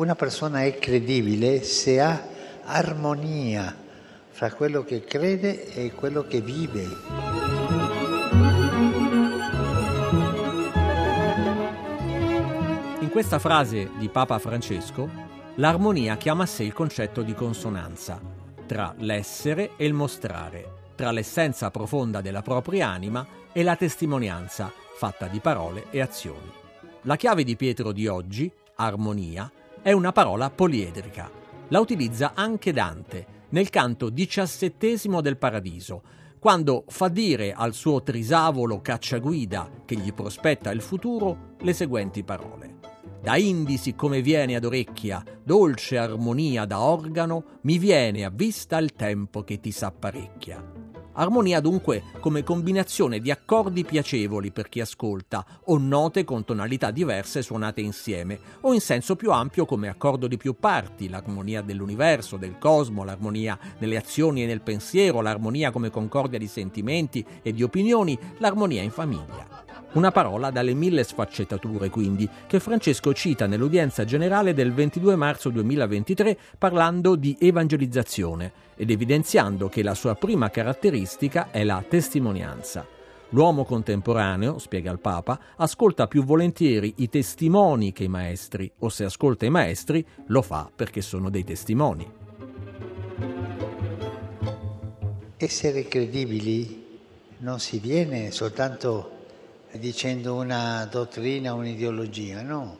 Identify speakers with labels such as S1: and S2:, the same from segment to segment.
S1: Una persona è credibile se ha armonia fra quello che crede e quello che vive.
S2: In questa frase di Papa Francesco, l'armonia chiama a sé il concetto di consonanza tra l'essere e il mostrare, tra l'essenza profonda della propria anima e la testimonianza fatta di parole e azioni. La chiave di Pietro di oggi, armonia, è una parola poliedrica. La utilizza anche Dante nel canto diciassettesimo del Paradiso, quando fa dire al suo trisavolo cacciaguida che gli prospetta il futuro le seguenti parole. Da indici come viene ad orecchia, dolce armonia da organo, mi viene a vista il tempo che ti s'apparecchia. Armonia dunque come combinazione di accordi piacevoli per chi ascolta o note con tonalità diverse suonate insieme o in senso più ampio come accordo di più parti, l'armonia dell'universo, del cosmo, l'armonia nelle azioni e nel pensiero, l'armonia come concordia di sentimenti e di opinioni, l'armonia in famiglia. Una parola dalle mille sfaccettature, quindi, che Francesco cita nell'udienza generale del 22 marzo 2023 parlando di evangelizzazione ed evidenziando che la sua prima caratteristica è la testimonianza. L'uomo contemporaneo, spiega il Papa, ascolta più volentieri i testimoni che i maestri, o se ascolta i maestri, lo fa perché sono dei testimoni.
S1: Essere credibili non si viene soltanto dicendo una dottrina, un'ideologia, no.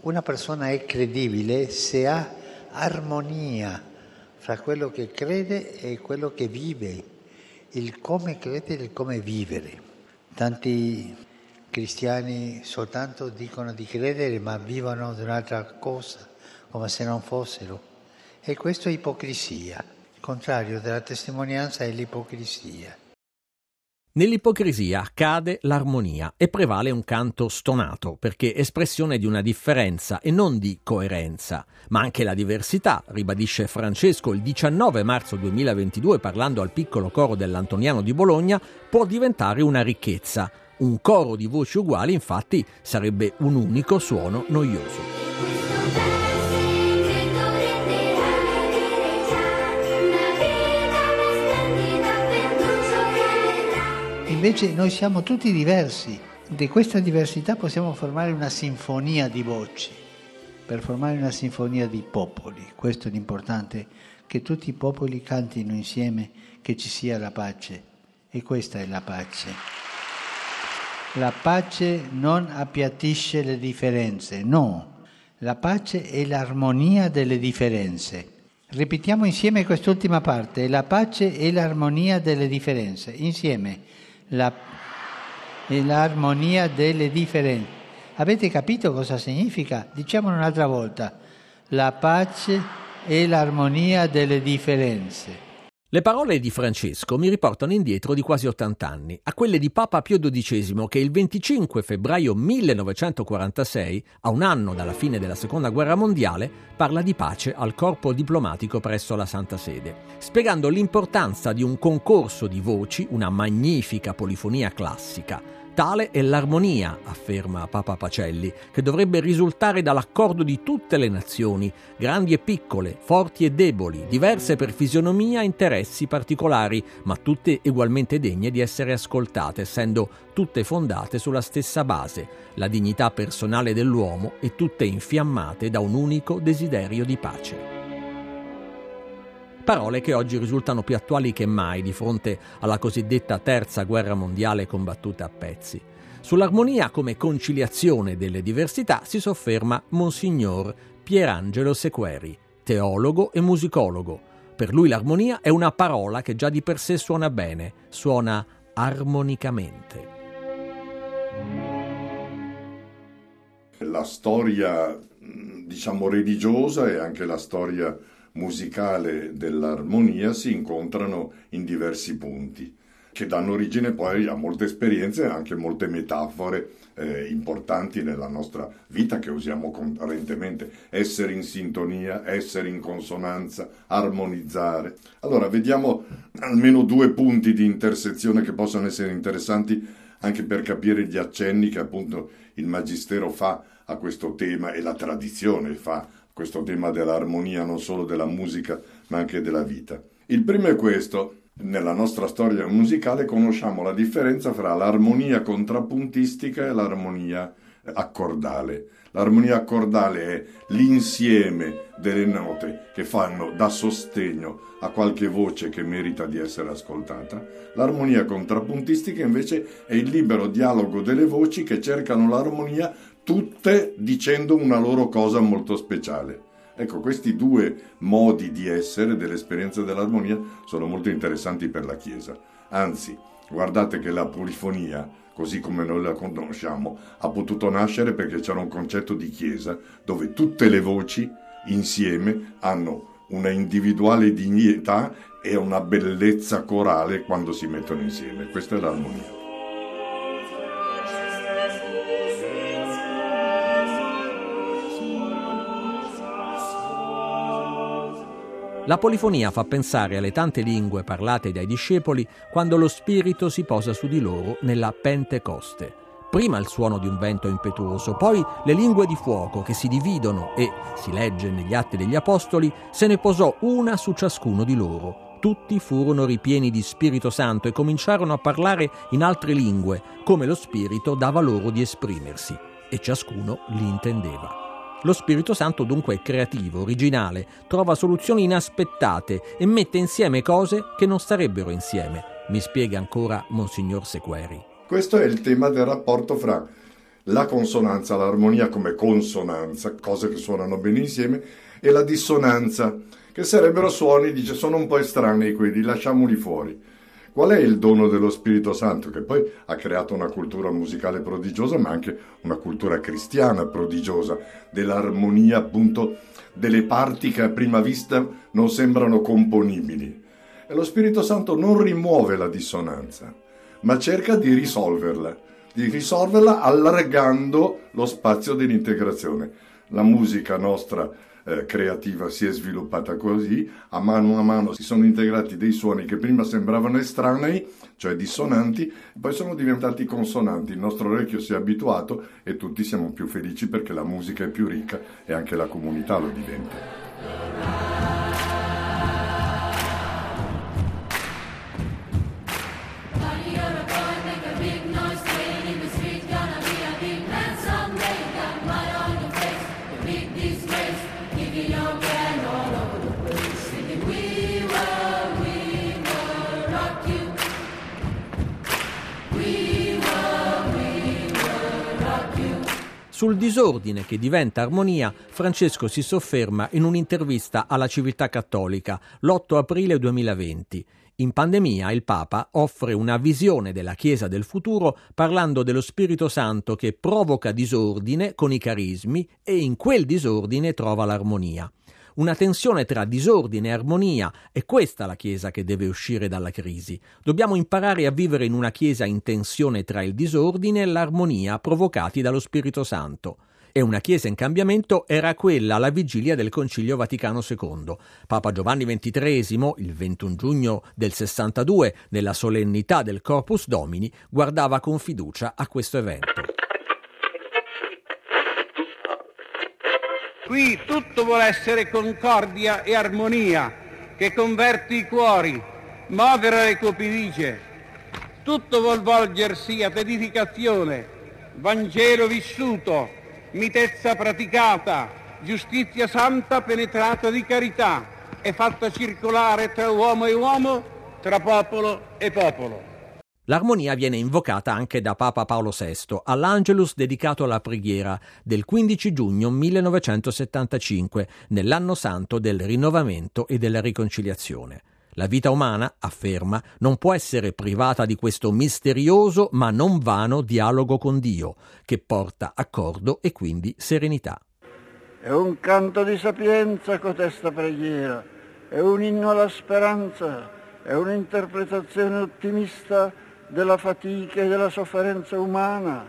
S1: Una persona è credibile se ha armonia fra quello che crede e quello che vive, il come credere e il come vivere. Tanti cristiani soltanto dicono di credere ma vivono di un'altra cosa, come se non fossero. E questo è ipocrisia. Il contrario della testimonianza è l'ipocrisia.
S2: Nell'ipocrisia cade l'armonia e prevale un canto stonato, perché espressione di una differenza e non di coerenza. Ma anche la diversità, ribadisce Francesco il 19 marzo 2022 parlando al piccolo coro dell'Antoniano di Bologna, può diventare una ricchezza. Un coro di voci uguali, infatti, sarebbe un unico suono noioso.
S1: Invece noi siamo tutti diversi. Di questa diversità possiamo formare una sinfonia di voci, per formare una sinfonia di popoli. Questo è l'importante, che tutti i popoli cantino insieme, che ci sia la pace. E questa è la pace. La pace non appiattisce le differenze, no. La pace è l'armonia delle differenze. Ripetiamo insieme quest'ultima parte, la pace è l'armonia delle differenze, insieme la, l'armonia delle differenze. Avete capito cosa significa? Diciamolo un'altra volta. La pace e l'armonia delle differenze.
S2: Le parole di Francesco mi riportano indietro di quasi 80 anni, a quelle di Papa Pio XII che il 25 febbraio 1946, a un anno dalla fine della Seconda Guerra Mondiale, parla di pace al corpo diplomatico presso la Santa Sede, spiegando l'importanza di un concorso di voci, una magnifica polifonia classica, Tale è l'armonia, afferma Papa Pacelli, che dovrebbe risultare dall'accordo di tutte le nazioni, grandi e piccole, forti e deboli, diverse per fisionomia e interessi particolari, ma tutte ugualmente degne di essere ascoltate, essendo tutte fondate sulla stessa base, la dignità personale dell'uomo e tutte infiammate da un unico desiderio di pace. Parole che oggi risultano più attuali che mai di fronte alla cosiddetta terza guerra mondiale combattuta a pezzi. Sull'armonia come conciliazione delle diversità si sofferma Monsignor Pierangelo Sequeri, teologo e musicologo. Per lui l'armonia è una parola che già di per sé suona bene, suona armonicamente.
S3: La storia diciamo religiosa e anche la storia musicale dell'armonia si incontrano in diversi punti, che danno origine poi a molte esperienze e anche molte metafore eh, importanti nella nostra vita che usiamo correntemente. Essere in sintonia, essere in consonanza, armonizzare. Allora, vediamo almeno due punti di intersezione che possono essere interessanti anche per capire gli accenni che appunto il Magistero fa a questo tema e la tradizione fa questo tema dell'armonia non solo della musica ma anche della vita. Il primo è questo. Nella nostra storia musicale conosciamo la differenza fra l'armonia contrappuntistica e l'armonia accordale. L'armonia accordale è l'insieme delle note che fanno da sostegno a qualche voce che merita di essere ascoltata. L'armonia contrappuntistica invece è il libero dialogo delle voci che cercano l'armonia tutte dicendo una loro cosa molto speciale. Ecco, questi due modi di essere dell'esperienza dell'armonia sono molto interessanti per la Chiesa. Anzi, guardate che la polifonia, così come noi la conosciamo, ha potuto nascere perché c'era un concetto di Chiesa dove tutte le voci insieme hanno una individuale dignità e una bellezza corale quando si mettono insieme. Questa è l'armonia.
S2: La polifonia fa pensare alle tante lingue parlate dai discepoli quando lo Spirito si posa su di loro nella Pentecoste. Prima il suono di un vento impetuoso, poi le lingue di fuoco che si dividono e, si legge negli Atti degli Apostoli, se ne posò una su ciascuno di loro. Tutti furono ripieni di Spirito Santo e cominciarono a parlare in altre lingue, come lo Spirito dava loro di esprimersi, e ciascuno li intendeva. Lo Spirito Santo dunque è creativo, originale, trova soluzioni inaspettate e mette insieme cose che non starebbero insieme, mi spiega ancora Monsignor Sequeri.
S3: Questo è il tema del rapporto fra la consonanza, l'armonia come consonanza, cose che suonano bene insieme, e la dissonanza, che sarebbero suoni, dice, sono un po' estranei quelli, lasciamoli fuori. Qual è il dono dello Spirito Santo che poi ha creato una cultura musicale prodigiosa, ma anche una cultura cristiana prodigiosa, dell'armonia appunto delle parti che a prima vista non sembrano componibili. E lo Spirito Santo non rimuove la dissonanza, ma cerca di risolverla, di risolverla allargando lo spazio dell'integrazione. La musica nostra eh, creativa si è sviluppata così, a mano a mano si sono integrati dei suoni che prima sembravano estranei, cioè dissonanti, poi sono diventati consonanti, il nostro orecchio si è abituato e tutti siamo più felici perché la musica è più ricca e anche la comunità lo diventa.
S2: Sul disordine che diventa armonia, Francesco si sofferma in un'intervista alla Civiltà Cattolica l'8 aprile 2020. In pandemia il Papa offre una visione della Chiesa del futuro parlando dello Spirito Santo che provoca disordine con i carismi e in quel disordine trova l'armonia una tensione tra disordine e armonia. È questa la Chiesa che deve uscire dalla crisi. Dobbiamo imparare a vivere in una Chiesa in tensione tra il disordine e l'armonia provocati dallo Spirito Santo. E una Chiesa in cambiamento era quella alla vigilia del Concilio Vaticano II. Papa Giovanni XXIII, il 21 giugno del 62, nella solennità del Corpus Domini, guardava con fiducia a questo evento.
S4: Qui tutto vuole essere concordia e armonia che converte i cuori, muovere le cupidigie. Tutto vuol volgersi ad edificazione, Vangelo vissuto, mitezza praticata, giustizia santa penetrata di carità e fatta circolare tra uomo e uomo, tra popolo e popolo.
S2: L'armonia viene invocata anche da Papa Paolo VI all'Angelus dedicato alla preghiera del 15 giugno 1975, nell'anno santo del rinnovamento e della riconciliazione. La vita umana, afferma, non può essere privata di questo misterioso ma non vano dialogo con Dio, che porta accordo e quindi serenità.
S5: È un canto di sapienza cotesta preghiera, è un inno alla speranza, è un'interpretazione ottimista della fatica e della sofferenza umana,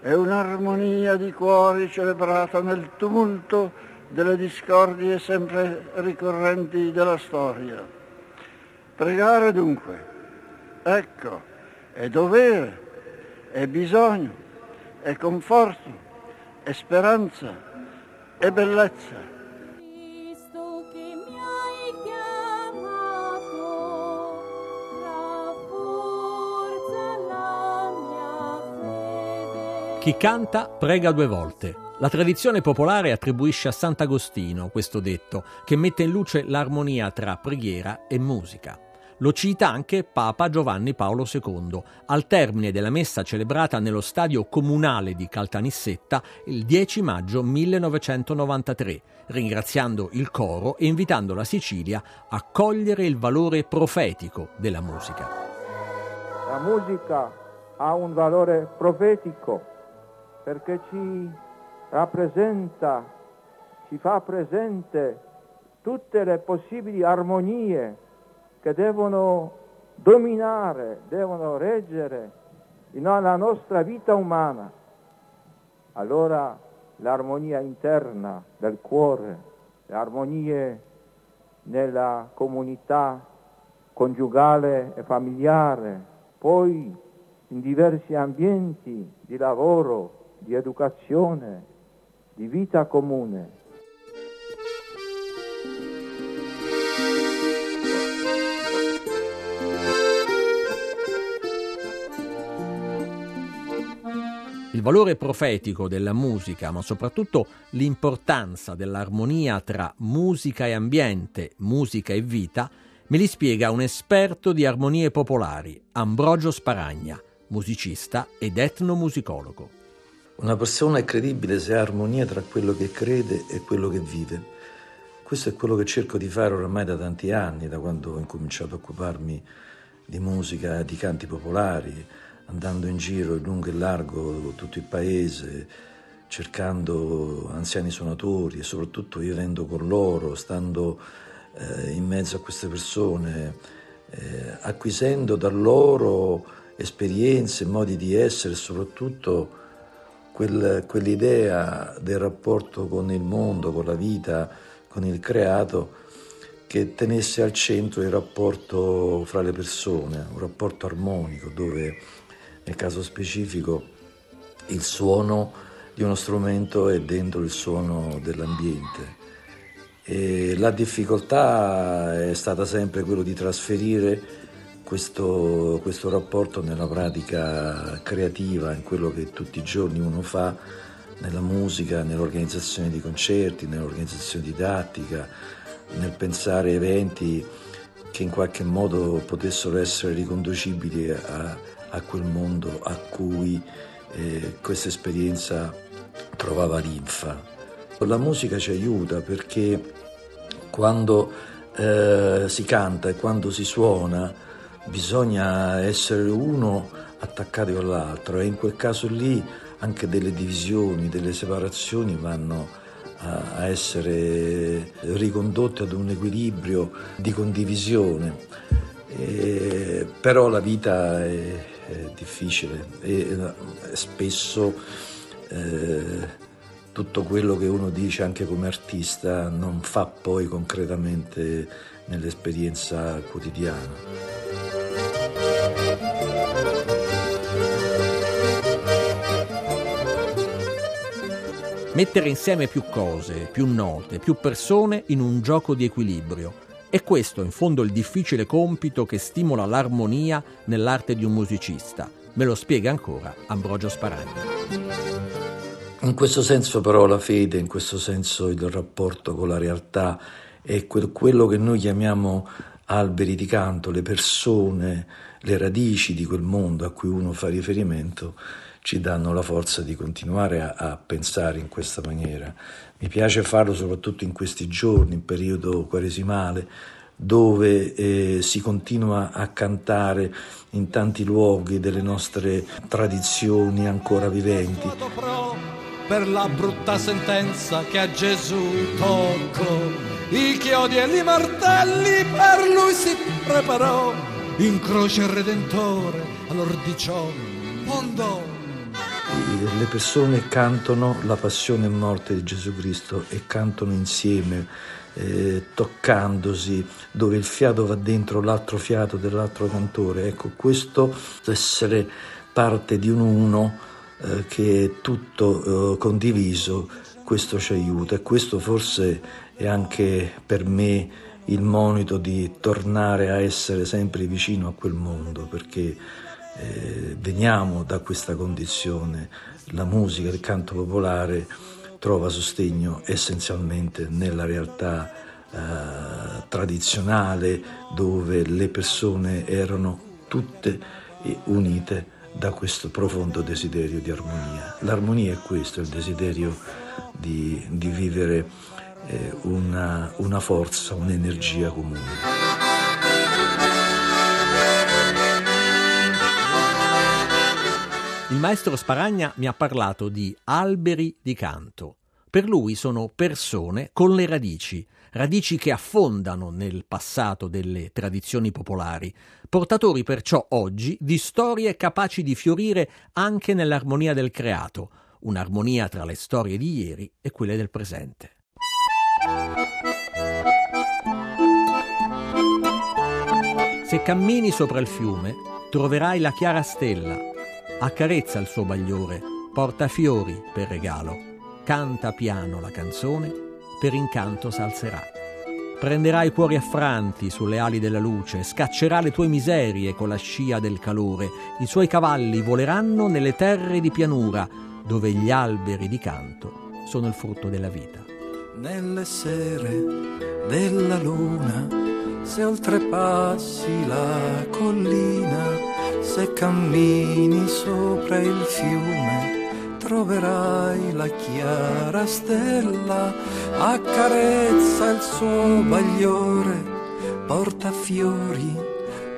S5: è un'armonia di cuori celebrata nel tumulto delle discordie sempre ricorrenti della storia. Pregare dunque, ecco, è dovere, è bisogno, è conforto, è speranza, è bellezza.
S2: Chi canta prega due volte. La tradizione popolare attribuisce a Sant'Agostino questo detto, che mette in luce l'armonia tra preghiera e musica. Lo cita anche Papa Giovanni Paolo II al termine della messa celebrata nello stadio comunale di Caltanissetta il 10 maggio 1993, ringraziando il coro e invitando la Sicilia a cogliere il valore profetico della musica.
S6: La musica ha un valore profetico perché ci rappresenta, ci fa presente tutte le possibili armonie che devono dominare, devono reggere la nostra vita umana. Allora l'armonia interna del cuore, le armonie nella comunità congiugale e familiare, poi in diversi ambienti di lavoro, di educazione, di vita comune.
S2: Il valore profetico della musica, ma soprattutto l'importanza dell'armonia tra musica e ambiente, musica e vita, me li spiega un esperto di armonie popolari, Ambrogio Sparagna, musicista ed etnomusicologo.
S7: Una persona è credibile se ha armonia tra quello che crede e quello che vive. Questo è quello che cerco di fare oramai da tanti anni, da quando ho incominciato a occuparmi di musica, di canti popolari, andando in giro in lungo e largo tutto il paese, cercando anziani suonatori e soprattutto vivendo con loro, stando eh, in mezzo a queste persone, eh, acquisendo da loro esperienze, modi di essere e soprattutto quel, quell'idea del rapporto con il mondo, con la vita, con il creato, che tenesse al centro il rapporto fra le persone, un rapporto armonico dove nel caso specifico il suono di uno strumento è dentro il suono dell'ambiente. E la difficoltà è stata sempre quello di trasferire questo, questo rapporto nella pratica creativa, in quello che tutti i giorni uno fa nella musica, nell'organizzazione di concerti, nell'organizzazione didattica, nel pensare eventi che in qualche modo potessero essere riconducibili a, a quel mondo a cui eh, questa esperienza trovava linfa. La musica ci aiuta perché quando eh, si canta e quando si suona bisogna essere uno attaccati con l'altro e in quel caso lì anche delle divisioni, delle separazioni vanno a, a essere ricondotte ad un equilibrio di condivisione. E, però la vita è, è difficile e, e spesso eh, tutto quello che uno dice anche come artista non fa poi concretamente nell'esperienza quotidiana.
S2: Mettere insieme più cose, più note, più persone in un gioco di equilibrio. È questo in fondo il difficile compito che stimola l'armonia nell'arte di un musicista. Me lo spiega ancora Ambrogio Sparagni.
S7: In questo senso però la fede, in questo senso il rapporto con la realtà è quello che noi chiamiamo alberi di canto, le persone, le radici di quel mondo a cui uno fa riferimento ci danno la forza di continuare a, a, pensare in questa maniera. Mi piace farlo soprattutto in questi giorni, in periodo quaresimale, dove eh, si continua a cantare in tanti luoghi delle nostre tradizioni ancora viventi.
S8: per la brutta sentenza che a Gesù toccò. I chiodi e i martelli per lui si preparò, in croce il Redentore all'ordiciò mondo.
S7: Le persone cantano la passione e morte di Gesù Cristo e cantano insieme eh, toccandosi, dove il fiato va dentro l'altro fiato dell'altro cantore. Ecco, questo essere parte di un uno eh, che è tutto eh, condiviso, questo ci aiuta e questo forse è anche per me il monito di tornare a essere sempre vicino a quel mondo, perché eh, veniamo da questa condizione. La musica, il canto popolare trova sostegno essenzialmente nella realtà eh, tradizionale dove le persone erano tutte unite da questo profondo desiderio di armonia. L'armonia è questo, il desiderio di, di vivere eh, una, una forza, un'energia comune.
S2: Il maestro Sparagna mi ha parlato di alberi di canto. Per lui sono persone con le radici, radici che affondano nel passato delle tradizioni popolari, portatori perciò oggi di storie capaci di fiorire anche nell'armonia del creato, un'armonia tra le storie di ieri e quelle del presente. Se cammini sopra il fiume, troverai la chiara stella accarezza il suo bagliore, porta fiori per regalo, canta piano la canzone, per incanto s'alzerà. Prenderà i cuori affranti sulle ali della luce, scaccerà le tue miserie con la scia del calore, i suoi cavalli voleranno nelle terre di pianura, dove gli alberi di canto sono il frutto della vita.
S9: Nelle sere della luna, se oltrepassi la collina, se cammini sopra il fiume troverai la chiara stella, accarezza il suo bagliore, porta fiori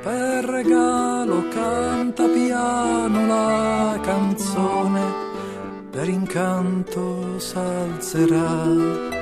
S9: per regalo, canta piano la canzone, per incanto s'alzerà.